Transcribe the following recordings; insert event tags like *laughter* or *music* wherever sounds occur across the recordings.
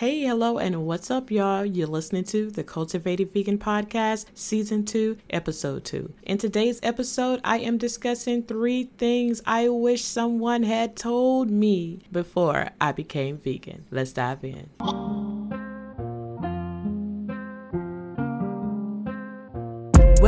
Hey, hello, and what's up, y'all? You're listening to the Cultivated Vegan Podcast, Season 2, Episode 2. In today's episode, I am discussing three things I wish someone had told me before I became vegan. Let's dive in.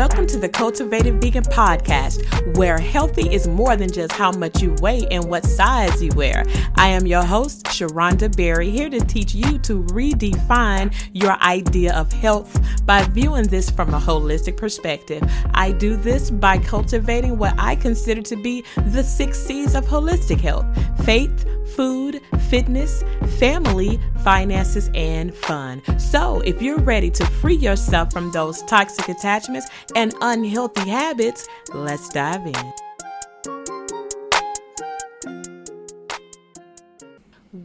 Welcome to the Cultivated Vegan Podcast, where healthy is more than just how much you weigh and what size you wear. I am your host, Sharonda Berry, here to teach you to redefine your idea of health by viewing this from a holistic perspective. I do this by cultivating what I consider to be the six C's of holistic health faith, food, fitness, family, finances, and fun. So, if you're ready to free yourself from those toxic attachments and unhealthy habits, let's dive in.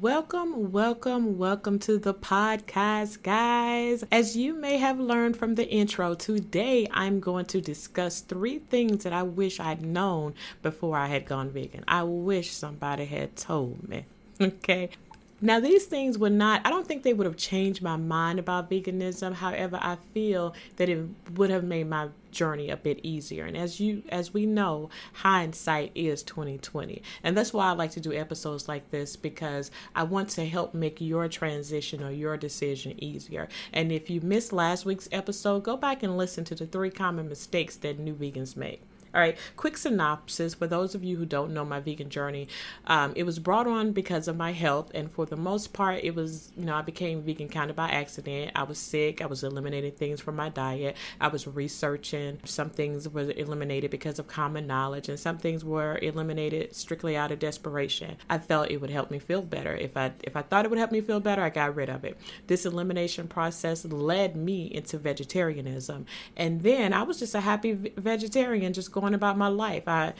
Welcome, welcome, welcome to the podcast, guys. As you may have learned from the intro, today I'm going to discuss three things that I wish I'd known before I had gone vegan. I wish somebody had told me. *laughs* Okay. Now, these things would not, I don't think they would have changed my mind about veganism. However, I feel that it would have made my journey a bit easier. And as you, as we know, hindsight is 2020. And that's why I like to do episodes like this because I want to help make your transition or your decision easier. And if you missed last week's episode, go back and listen to the three common mistakes that new vegans make. All right, quick synopsis for those of you who don't know my vegan journey. Um, it was brought on because of my health, and for the most part, it was, you know, I became vegan kind of by accident. I was sick, I was eliminating things from my diet, I was researching. Some things were eliminated because of common knowledge, and some things were eliminated strictly out of desperation. I felt it would help me feel better. If I if I thought it would help me feel better, I got rid of it. This elimination process led me into vegetarianism, and then I was just a happy vegetarian, just going about my life. I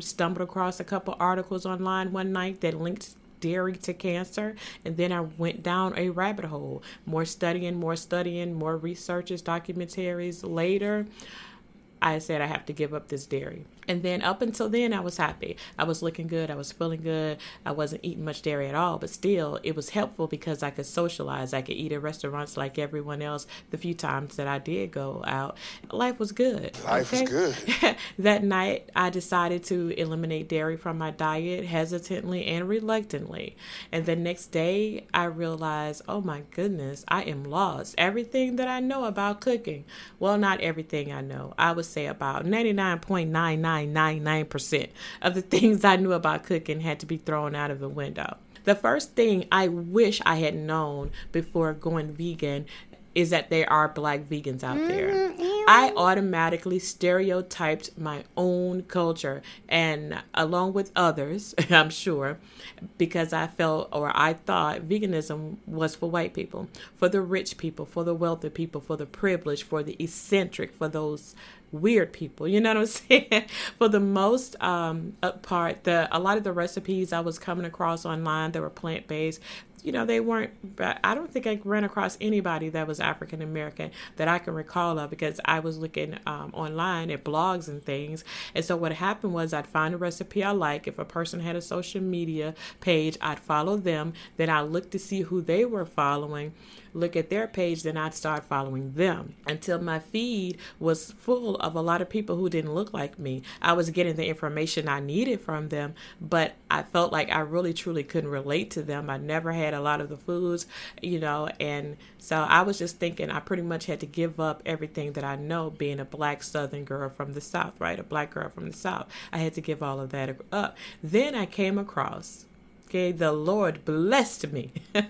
stumbled across a couple articles online one night that linked dairy to cancer and then i went down a rabbit hole more studying more studying more researches documentaries later i said i have to give up this dairy and then up until then, I was happy. I was looking good. I was feeling good. I wasn't eating much dairy at all, but still, it was helpful because I could socialize. I could eat at restaurants like everyone else the few times that I did go out. Life was good. Life okay? was good. *laughs* that night, I decided to eliminate dairy from my diet hesitantly and reluctantly. And the next day, I realized, oh my goodness, I am lost. Everything that I know about cooking, well, not everything I know. I would say about 99.99 99.99% of the things I knew about cooking had to be thrown out of the window. The first thing I wish I had known before going vegan is that there are black vegans out there. Mm-hmm. I automatically stereotyped my own culture and along with others, *laughs* I'm sure, because I felt or I thought veganism was for white people, for the rich people, for the wealthy people, for the privileged, for the eccentric, for those weird people. You know what I'm *laughs* saying? For the most um, part, the a lot of the recipes I was coming across online that were plant based, you know, they weren't. I don't think I ran across anybody that was African American that I can recall of because I was looking um, online at blogs and things. And so what happened was I'd find a recipe I like. If a person had a social media page, I'd follow them. Then I look to see who they were following look at their page, then I'd start following them until my feed was full of a lot of people who didn't look like me. I was getting the information I needed from them, but I felt like I really truly couldn't relate to them. I never had a lot of the foods, you know, and so I was just thinking I pretty much had to give up everything that I know being a black southern girl from the south, right? A black girl from the south. I had to give all of that up. Then I came across Okay, the Lord blessed me. *laughs*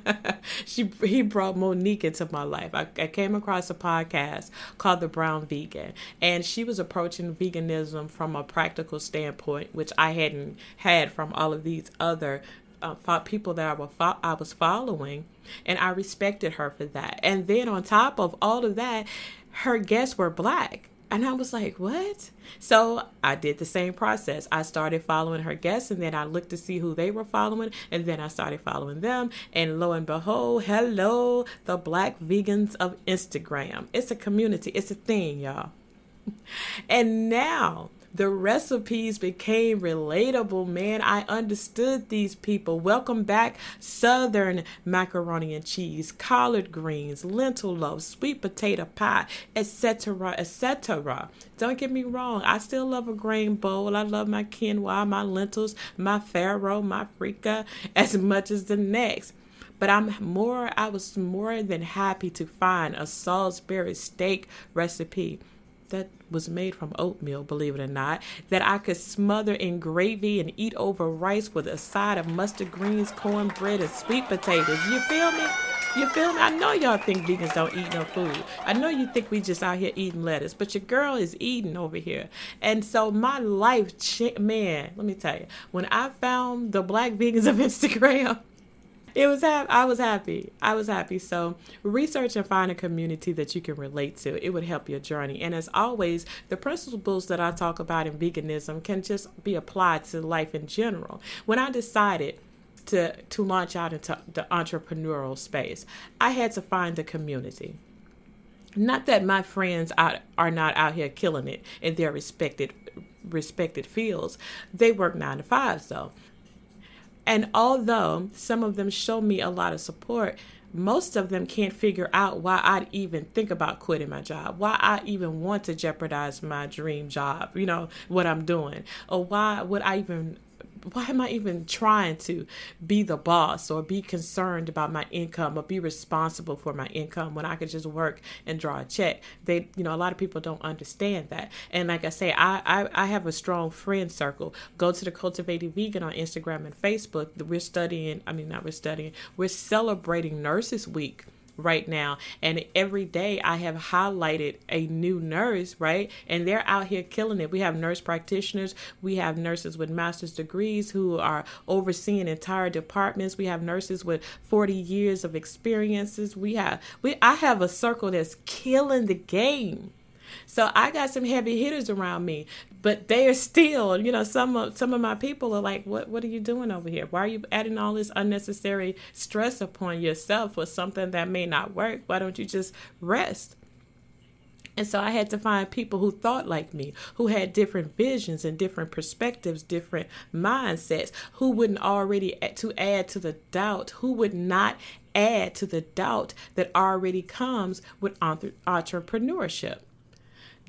she he brought Monique into my life. I, I came across a podcast called The Brown Vegan, and she was approaching veganism from a practical standpoint, which I hadn't had from all of these other uh, people that I, were fo- I was following, and I respected her for that. And then on top of all of that, her guests were black. And I was like, what? So I did the same process. I started following her guests and then I looked to see who they were following and then I started following them. And lo and behold, hello, the black vegans of Instagram. It's a community, it's a thing, y'all. *laughs* And now the recipes became relatable, man. I understood these people. Welcome back, Southern macaroni and cheese, collard greens, lentil loaf, sweet potato pie, etc., etc. Don't get me wrong, I still love a grain bowl. I love my quinoa, my lentils, my farro, my freekeh as much as the next but I'm more I was more than happy to find a Salisbury steak recipe that was made from oatmeal, believe it or not, that I could smother in gravy and eat over rice with a side of mustard greens, cornbread, and sweet potatoes. You feel me? You feel me? I know y'all think vegans don't eat no food. I know you think we just out here eating lettuce, but your girl is eating over here. And so my life, man, let me tell you, when I found the black vegans of *laughs* Instagram, it was I was happy. I was happy. So research and find a community that you can relate to. It would help your journey. And as always, the principles that I talk about in veganism can just be applied to life in general. When I decided to to launch out into the entrepreneurial space, I had to find a community. Not that my friends out, are not out here killing it in their respected respected fields. They work nine to five though. And although some of them show me a lot of support, most of them can't figure out why I'd even think about quitting my job, why I even want to jeopardize my dream job, you know, what I'm doing, or why would I even why am I even trying to be the boss or be concerned about my income or be responsible for my income when I could just work and draw a check? They, you know, a lot of people don't understand that. And like I say, I, I, I have a strong friend circle. Go to the Cultivated Vegan on Instagram and Facebook. We're studying, I mean, not we're studying, we're celebrating Nurses Week right now. And every day I have highlighted a new nurse, right? And they're out here killing it. We have nurse practitioners, we have nurses with master's degrees who are overseeing entire departments. We have nurses with 40 years of experiences. We have we I have a circle that's killing the game. So I got some heavy hitters around me, but they are still, you know, some of some of my people are like, "What what are you doing over here? Why are you adding all this unnecessary stress upon yourself for something that may not work? Why don't you just rest?" And so I had to find people who thought like me, who had different visions and different perspectives, different mindsets, who wouldn't already to add to the doubt, who would not add to the doubt that already comes with entrepreneurship.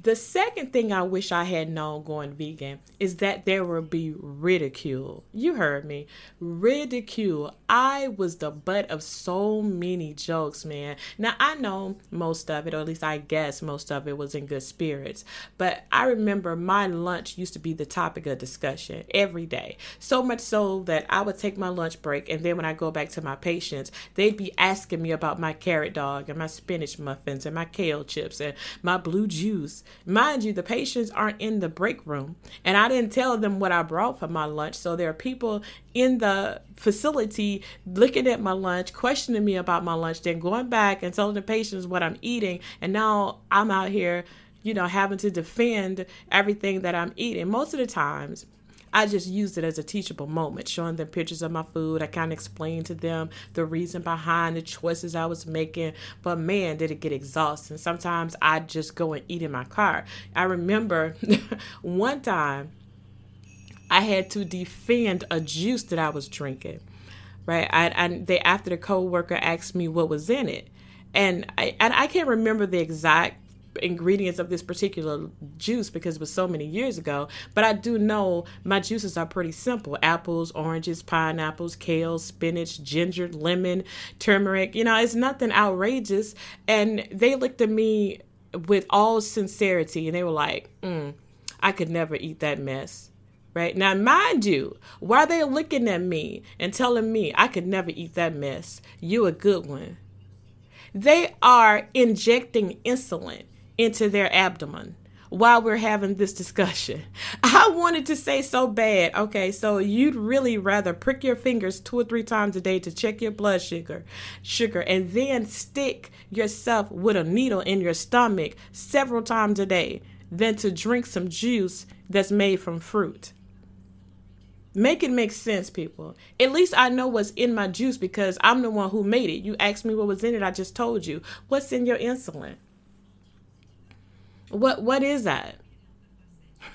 The second thing I wish I had known going vegan is that there would be ridicule. You heard me. Ridicule. I was the butt of so many jokes, man. Now, I know most of it, or at least I guess most of it was in good spirits, but I remember my lunch used to be the topic of discussion every day. So much so that I would take my lunch break, and then when I go back to my patients, they'd be asking me about my carrot dog and my spinach muffins and my kale chips and my blue juice Mind you, the patients aren't in the break room, and I didn't tell them what I brought for my lunch. So there are people in the facility looking at my lunch, questioning me about my lunch, then going back and telling the patients what I'm eating. And now I'm out here, you know, having to defend everything that I'm eating. Most of the times, I just used it as a teachable moment, showing them pictures of my food. I kind of explained to them the reason behind the choices I was making. But man, did it get exhausting. Sometimes I'd just go and eat in my car. I remember *laughs* one time I had to defend a juice that I was drinking. Right, I, I they after the coworker asked me what was in it, and I and I can't remember the exact ingredients of this particular juice because it was so many years ago. But I do know my juices are pretty simple apples, oranges, pineapples, kale, spinach, ginger, lemon, turmeric. You know, it's nothing outrageous. And they looked at me with all sincerity and they were like, mm, I could never eat that mess. Right now, mind you, why are they're looking at me and telling me I could never eat that mess, you a good one. They are injecting insulin into their abdomen while we're having this discussion. *laughs* I wanted to say so bad. Okay, so you'd really rather prick your fingers two or three times a day to check your blood sugar, sugar, and then stick yourself with a needle in your stomach several times a day than to drink some juice that's made from fruit. Make it make sense, people. At least I know what's in my juice because I'm the one who made it. You asked me what was in it, I just told you. What's in your insulin? What what is that?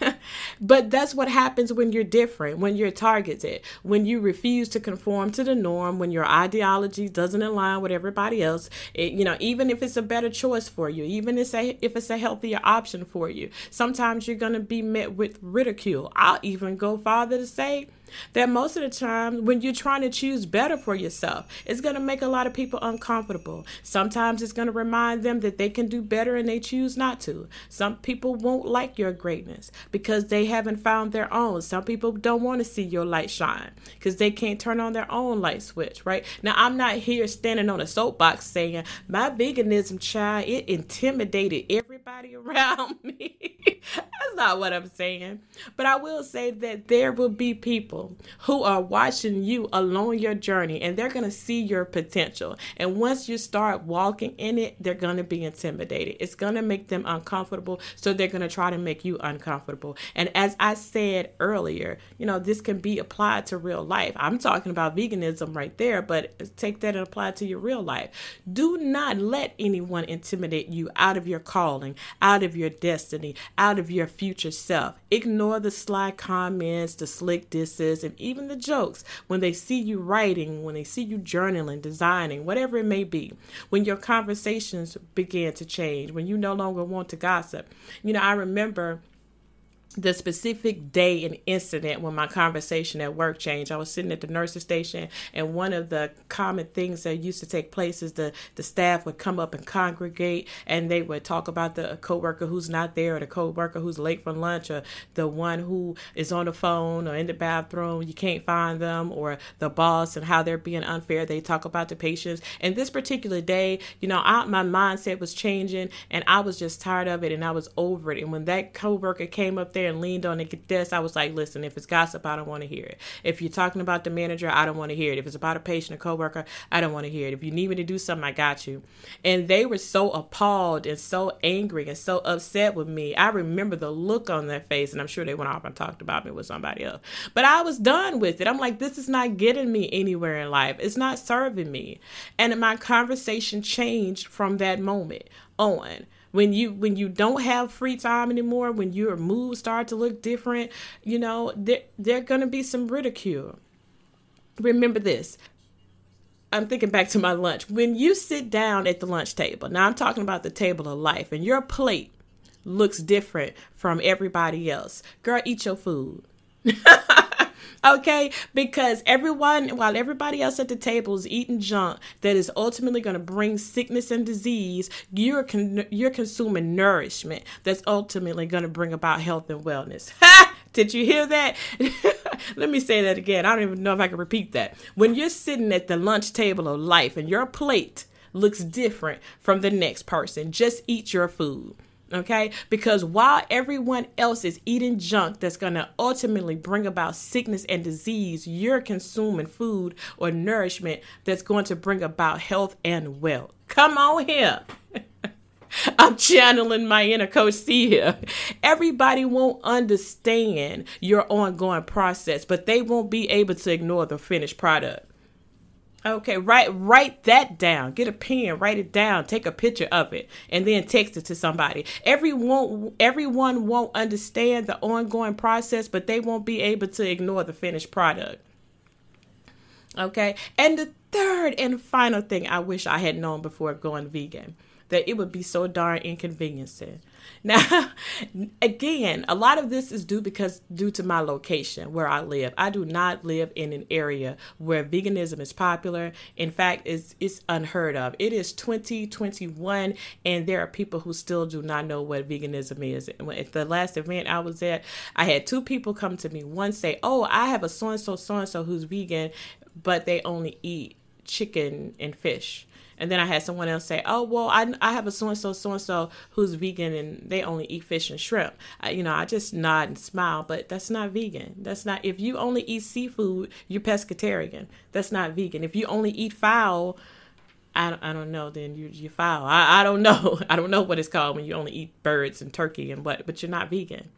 *laughs* But that's what happens when you're different, when you're targeted, when you refuse to conform to the norm, when your ideology doesn't align with everybody else. It, you know, even if it's a better choice for you, even if it's a, if it's a healthier option for you, sometimes you're going to be met with ridicule. I'll even go farther to say that most of the time when you're trying to choose better for yourself it's going to make a lot of people uncomfortable. Sometimes it's going to remind them that they can do better and they choose not to. Some people won't like your greatness because they haven't found their own. Some people don't want to see your light shine because they can't turn on their own light switch right? Now i'm not here standing on a soapbox saying my veganism child it intimidated everybody *laughs* around me not what i'm saying but i will say that there will be people who are watching you along your journey and they're going to see your potential. And once you start walking in it, they're going to be intimidated. It's going to make them uncomfortable. So they're going to try to make you uncomfortable. And as I said earlier, you know, this can be applied to real life. I'm talking about veganism right there, but take that and apply it to your real life. Do not let anyone intimidate you out of your calling, out of your destiny, out of your future self. Ignore the sly comments, the slick disses and even the jokes when they see you writing, when they see you journaling, designing, whatever it may be, when your conversations begin to change, when you no longer want to gossip. You know, I remember the specific day and incident when my conversation at work changed. I was sitting at the nurse's station, and one of the common things that used to take place is the, the staff would come up and congregate, and they would talk about the coworker who's not there, or the coworker who's late for lunch, or the one who is on the phone or in the bathroom, you can't find them, or the boss and how they're being unfair. They talk about the patients. And this particular day, you know, I, my mindset was changing, and I was just tired of it, and I was over it. And when that coworker came up there, there and leaned on the desk, I was like, listen, if it's gossip, I don't want to hear it. If you're talking about the manager, I don't want to hear it. If it's about a patient, a coworker, I don't want to hear it. If you need me to do something, I got you. And they were so appalled and so angry and so upset with me. I remember the look on their face, and I'm sure they went off and talked about me with somebody else. But I was done with it. I'm like, this is not getting me anywhere in life. It's not serving me. And my conversation changed from that moment on when you when you don't have free time anymore when your moves start to look different you know there there gonna be some ridicule remember this I'm thinking back to my lunch. When you sit down at the lunch table, now I'm talking about the table of life, and your plate looks different from everybody else. Girl, eat your food. *laughs* okay? Because everyone, while everybody else at the table is eating junk that is ultimately going to bring sickness and disease, you're con- you're consuming nourishment that's ultimately going to bring about health and wellness. *laughs* Did you hear that? *laughs* Let me say that again. I don't even know if I can repeat that. When you're sitting at the lunch table of life and your plate looks different from the next person, just eat your food okay? Because while everyone else is eating junk that's going to ultimately bring about sickness and disease, you're consuming food or nourishment that's going to bring about health and wealth. Come on here. *laughs* I'm channeling my inner coach C here. Everybody won't understand your ongoing process, but they won't be able to ignore the finished product. Okay, write write that down. Get a pen, write it down, take a picture of it, and then text it to somebody. Everyone everyone won't understand the ongoing process, but they won't be able to ignore the finished product. Okay? And the third and final thing I wish I had known before going vegan that it would be so darn inconveniencing. *laughs* Now, again, a lot of this is due because due to my location where I live. I do not live in an area where veganism is popular. In fact, it's it's unheard of. It is 2021 and there are people who still do not know what veganism is. At the last event I was at, I had two people come to me. One say, "Oh, I have a so and so so and so who's vegan, but they only eat chicken and fish." And then I had someone else say, "Oh, well, I, I have a so and so so and so who's vegan and they only eat fish and shrimp." I, you know, I just nod and smile, but that's not vegan. That's not. If you only eat seafood, you're pescatarian. That's not vegan. If you only eat fowl. I, I don't know, then you you foul. I, I don't *laughs* know. I don't know what it's called when you only eat birds and turkey and what, but you're not vegan.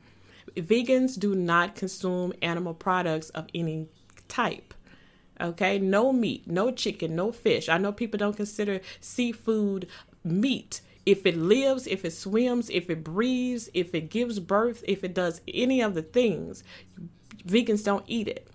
Vegans do not consume animal products of any type. Okay, no meat, no chicken, no fish. I know people don't consider seafood meat if it lives, if it swims, if it breathes, if it gives birth, if it does any of the things, vegans don't eat it.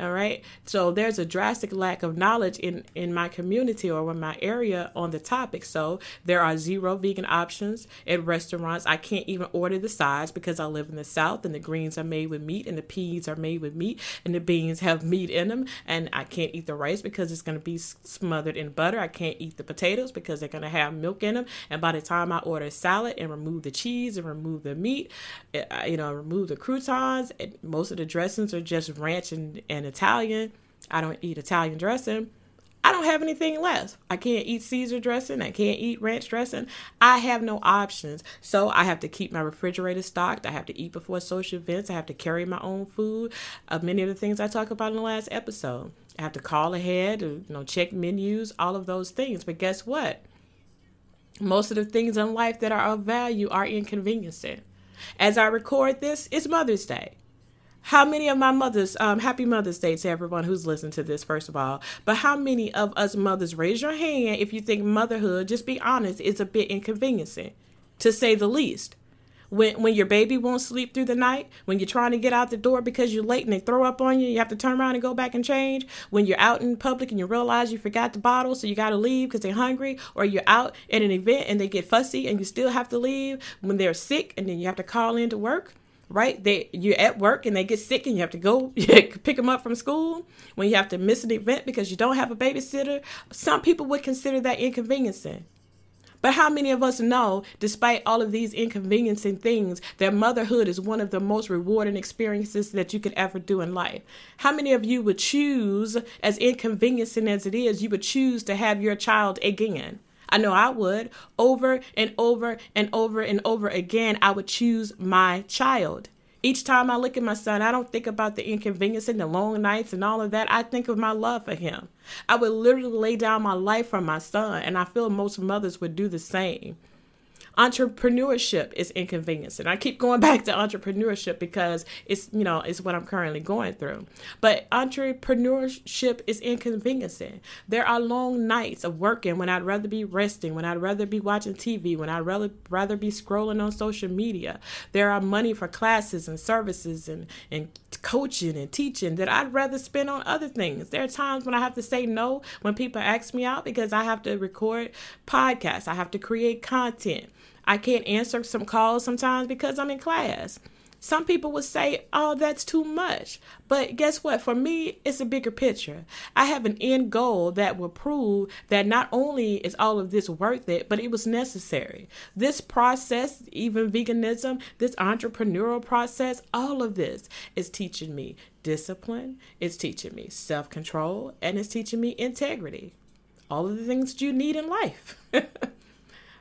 All right. So there's a drastic lack of knowledge in, in my community or in my area on the topic. So there are zero vegan options at restaurants. I can't even order the sides because I live in the South and the greens are made with meat and the peas are made with meat and the beans have meat in them. And I can't eat the rice because it's going to be smothered in butter. I can't eat the potatoes because they're going to have milk in them. And by the time I order a salad and remove the cheese and remove the meat, eh, you know, remove the croutons, and most of the dressings are just ranch and, and Italian. I don't eat Italian dressing. I don't have anything left. I can't eat Caesar dressing. I can't eat ranch dressing. I have no options. So I have to keep my refrigerator stocked. I have to eat before social events. I have to carry my own food. Uh, many of the things I talked about in the last episode. I have to call ahead, you know, check menus, all of those things. But guess what? Most of the things in life that are of value are inconveniencing. As I record this, it's Mother's Day. How many of my mothers, um, happy Mother's Day to everyone who's listened to this, first of all. But how many of us mothers, raise your hand if you think motherhood, just be honest, is a bit inconveniencing, to say the least. When, when your baby won't sleep through the night, when you're trying to get out the door because you're late and they throw up on you, you have to turn around and go back and change. When you're out in public and you realize you forgot the bottle, so you got to leave because they're hungry, or you're out at an event and they get fussy and you still have to leave. When they're sick and then you have to call in to work right? They you're at work and they get sick and you have to go *laughs* pick them up from school. When you have to miss an event because you don't have a babysitter, some people would consider that inconveniencing. But how many of us know, despite all of these inconveniencing things, that motherhood is one of the most rewarding experiences that you could ever do in life? How many of you would choose, as inconveniencing as it is, you would choose to have your child again? I know I would. Over and over and over and over again, I would choose my child. Each time I look at my son, I don't think about the inconvenience and the long nights and all of that. I think of my love for him. I would literally lay down my life for my son, and I feel most mothers would do the same entrepreneurship is inconvenience and i keep going *laughs* back to entrepreneurship because it's you know it's what i'm currently going through. But entrepreneurship is inconveniencing. There are long nights of working when i'd rather be resting when i'd rather be watching tv when i'd rather rather be scrolling on social media. There are money for classes and services and and coaching and teaching that i'd rather spend on other things. There are times when i have to say no when people ask me out because i have to record podcasts i have to create content I can't answer some calls sometimes because I'm in class. Some people would say, oh, that's too much. But guess what? For me, it's a bigger picture. I have an end goal that will prove that not only is all of this worth it, but it was necessary. This process, even veganism, this entrepreneurial process, all of this is teaching me discipline, it's teaching me self control, and it's teaching me integrity. All of the things you need in life. *laughs*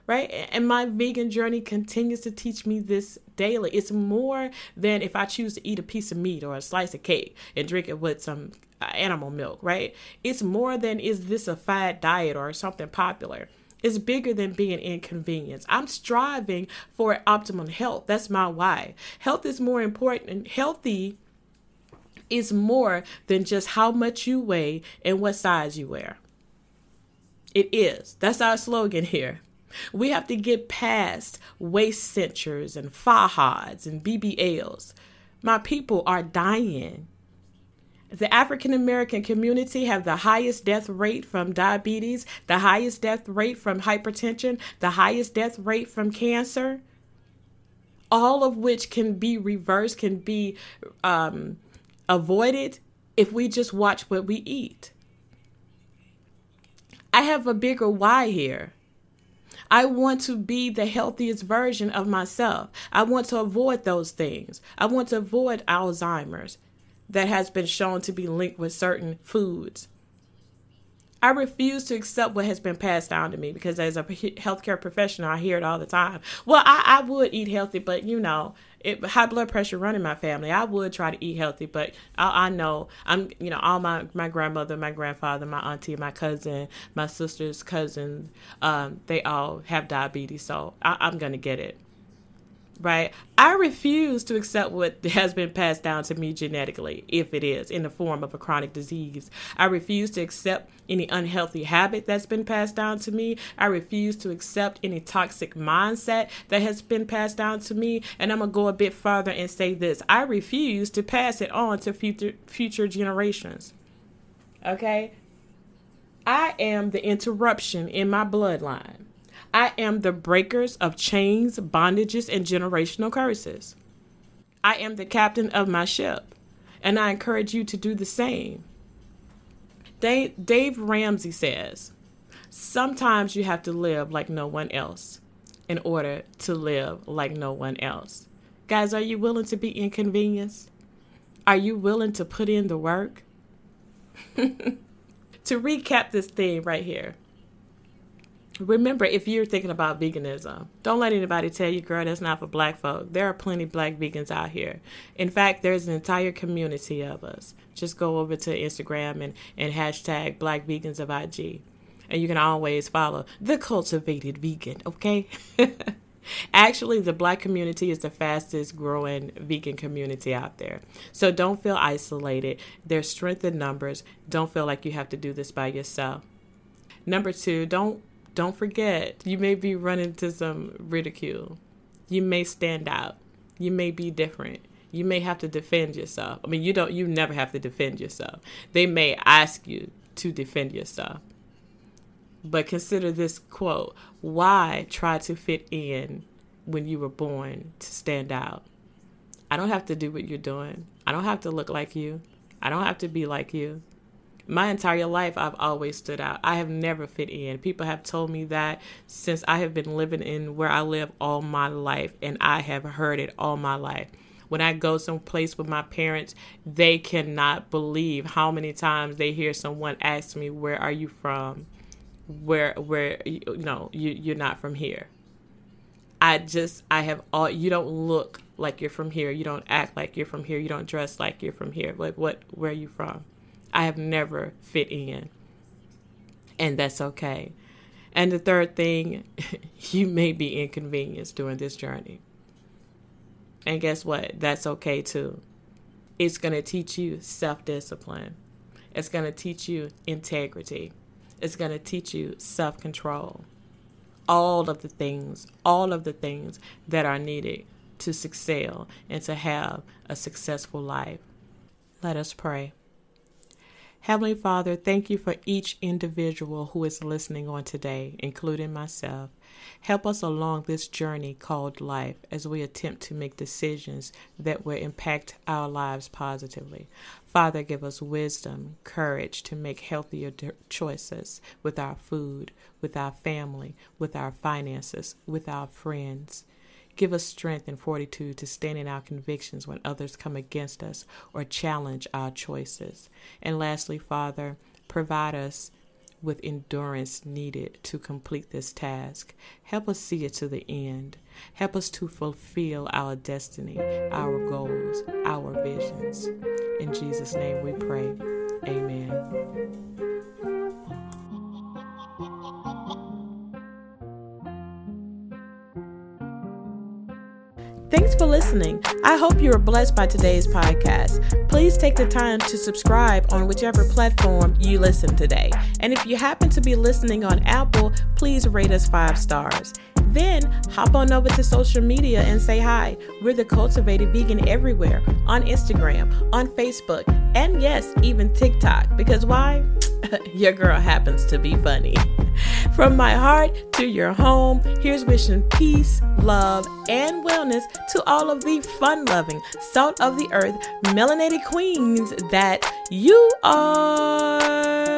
right? And my vegan journey continues to teach me this daily. It's more than if I choose to eat a piece of meat or a slice of cake and drink it with some uh, animal milk, right? It's more than is this a fad diet or something popular. It's bigger than being inconvenienced. I'm striving for optimal health. That's my why. Health is more important. and Healthy is more than just how much you weigh and what size you wear. It is. That's our slogan here. We have to get past waist cinchers and fajads and BBLs. My people are dying. The African American community have the highest death rate from diabetes, the highest death rate from hypertension, the highest death rate from cancer, all of which can be reversed, can be um, avoided if we just watch what we eat. I have a bigger why here. I want to be the healthiest version of myself. I want to avoid those things. I want to avoid Alzheimer's that has been shown to be linked with certain foods. I refuse to accept what has been passed down to me because as a healthcare professional, I hear it all the time. Well, I, I would eat healthy, but you know, it, high blood pressure running my family. I would try to eat healthy, but I, I, know I'm, you know, all my my grandmother, my grandfather, my auntie, my cousin, my sister's cousin, um, they all have diabetes, so I, I'm gonna get it. Right? I refuse to accept what has been passed down to me genetically, if it is in the form of a chronic disease. I refuse to accept any unhealthy habit that's been passed down to me. I refuse to accept any toxic mindset that has been passed down to me. And I'm going to go a bit further and say this I refuse to pass it on to future, future generations. Okay? I am the interruption in my bloodline. I am the breakers of chains, bondages, and generational curses. I am the captain of my ship, and I encourage you to do the same. Dave, Dave Ramsey says, Sometimes you have to live like no one else in order to live like no one else. Guys, are you willing to be inconvenienced? Are you willing to put in the work? *laughs* to recap this theme right here, remember if you're thinking about veganism don't let anybody tell you girl that's not for black folk there are plenty black vegans out here in fact there's an entire community of us just go over to instagram and, and hashtag black vegans of ig and you can always follow the cultivated vegan okay *laughs* Actually, the black community is the fastest growing vegan community out there. So don't feel isolated. There's strength in numbers. Don't feel like you have to do this by yourself. Number two, don't don't forget, you may be running into some ridicule. You may stand out. You may be different. You may have to defend yourself. I mean, you don't you never have to defend yourself. They may ask you to defend yourself. But consider this quote, why try to fit in when you were born to stand out? I don't have to do what you're doing. I don't have to look like you. I don't have to be like you my entire life I've always stood out. I have never fit in. People have told me that since I have been living in where I live all my life and I have heard it all my life. When I go someplace with my parents, they cannot believe how many times they hear someone ask me, "Where are you from?" Where where you know, you you're not from here. I just I have all you don't look like you're from here. You don't act like you're from here. You don't dress like you're from here. Like what where are you from? I have never fit in. And that's okay. And the third thing, *laughs* you may be inconvenienced during this journey. And guess what? That's okay too. It's going to teach you self discipline, it's going to teach you integrity, it's going to teach you self control. All of the things, all of the things that are needed to succeed and to have a successful life. Let us pray. Heavenly Father, thank you for each individual who is listening on today, including myself. Help us along this journey called life as we attempt to make decisions that will impact our lives positively. Father, give us wisdom, courage to make healthier choices with our food, with our family, with our finances, with our friends. Give us strength and fortitude to stand in our convictions when others come against us or challenge our choices. And lastly, Father, provide us with endurance needed to complete this task. Help us see it to the end. Help us to fulfill our destiny, our goals, our visions. In Jesus' name we pray. Amen. Thanks for listening. I hope you were blessed by today's podcast. Please take the time to subscribe on whichever platform you listen today. And if you happen to be listening on Apple, please rate us five stars. Then hop on over to social media and say hi. We're the Cultivated Vegan everywhere on Instagram, on Facebook, and yes, even TikTok. Because why? *laughs* Your girl happens to be funny. *laughs* From my heart to your home, here's wishing peace, love, and wellness to all of the fun loving, salt of the earth, melanated queens that you are.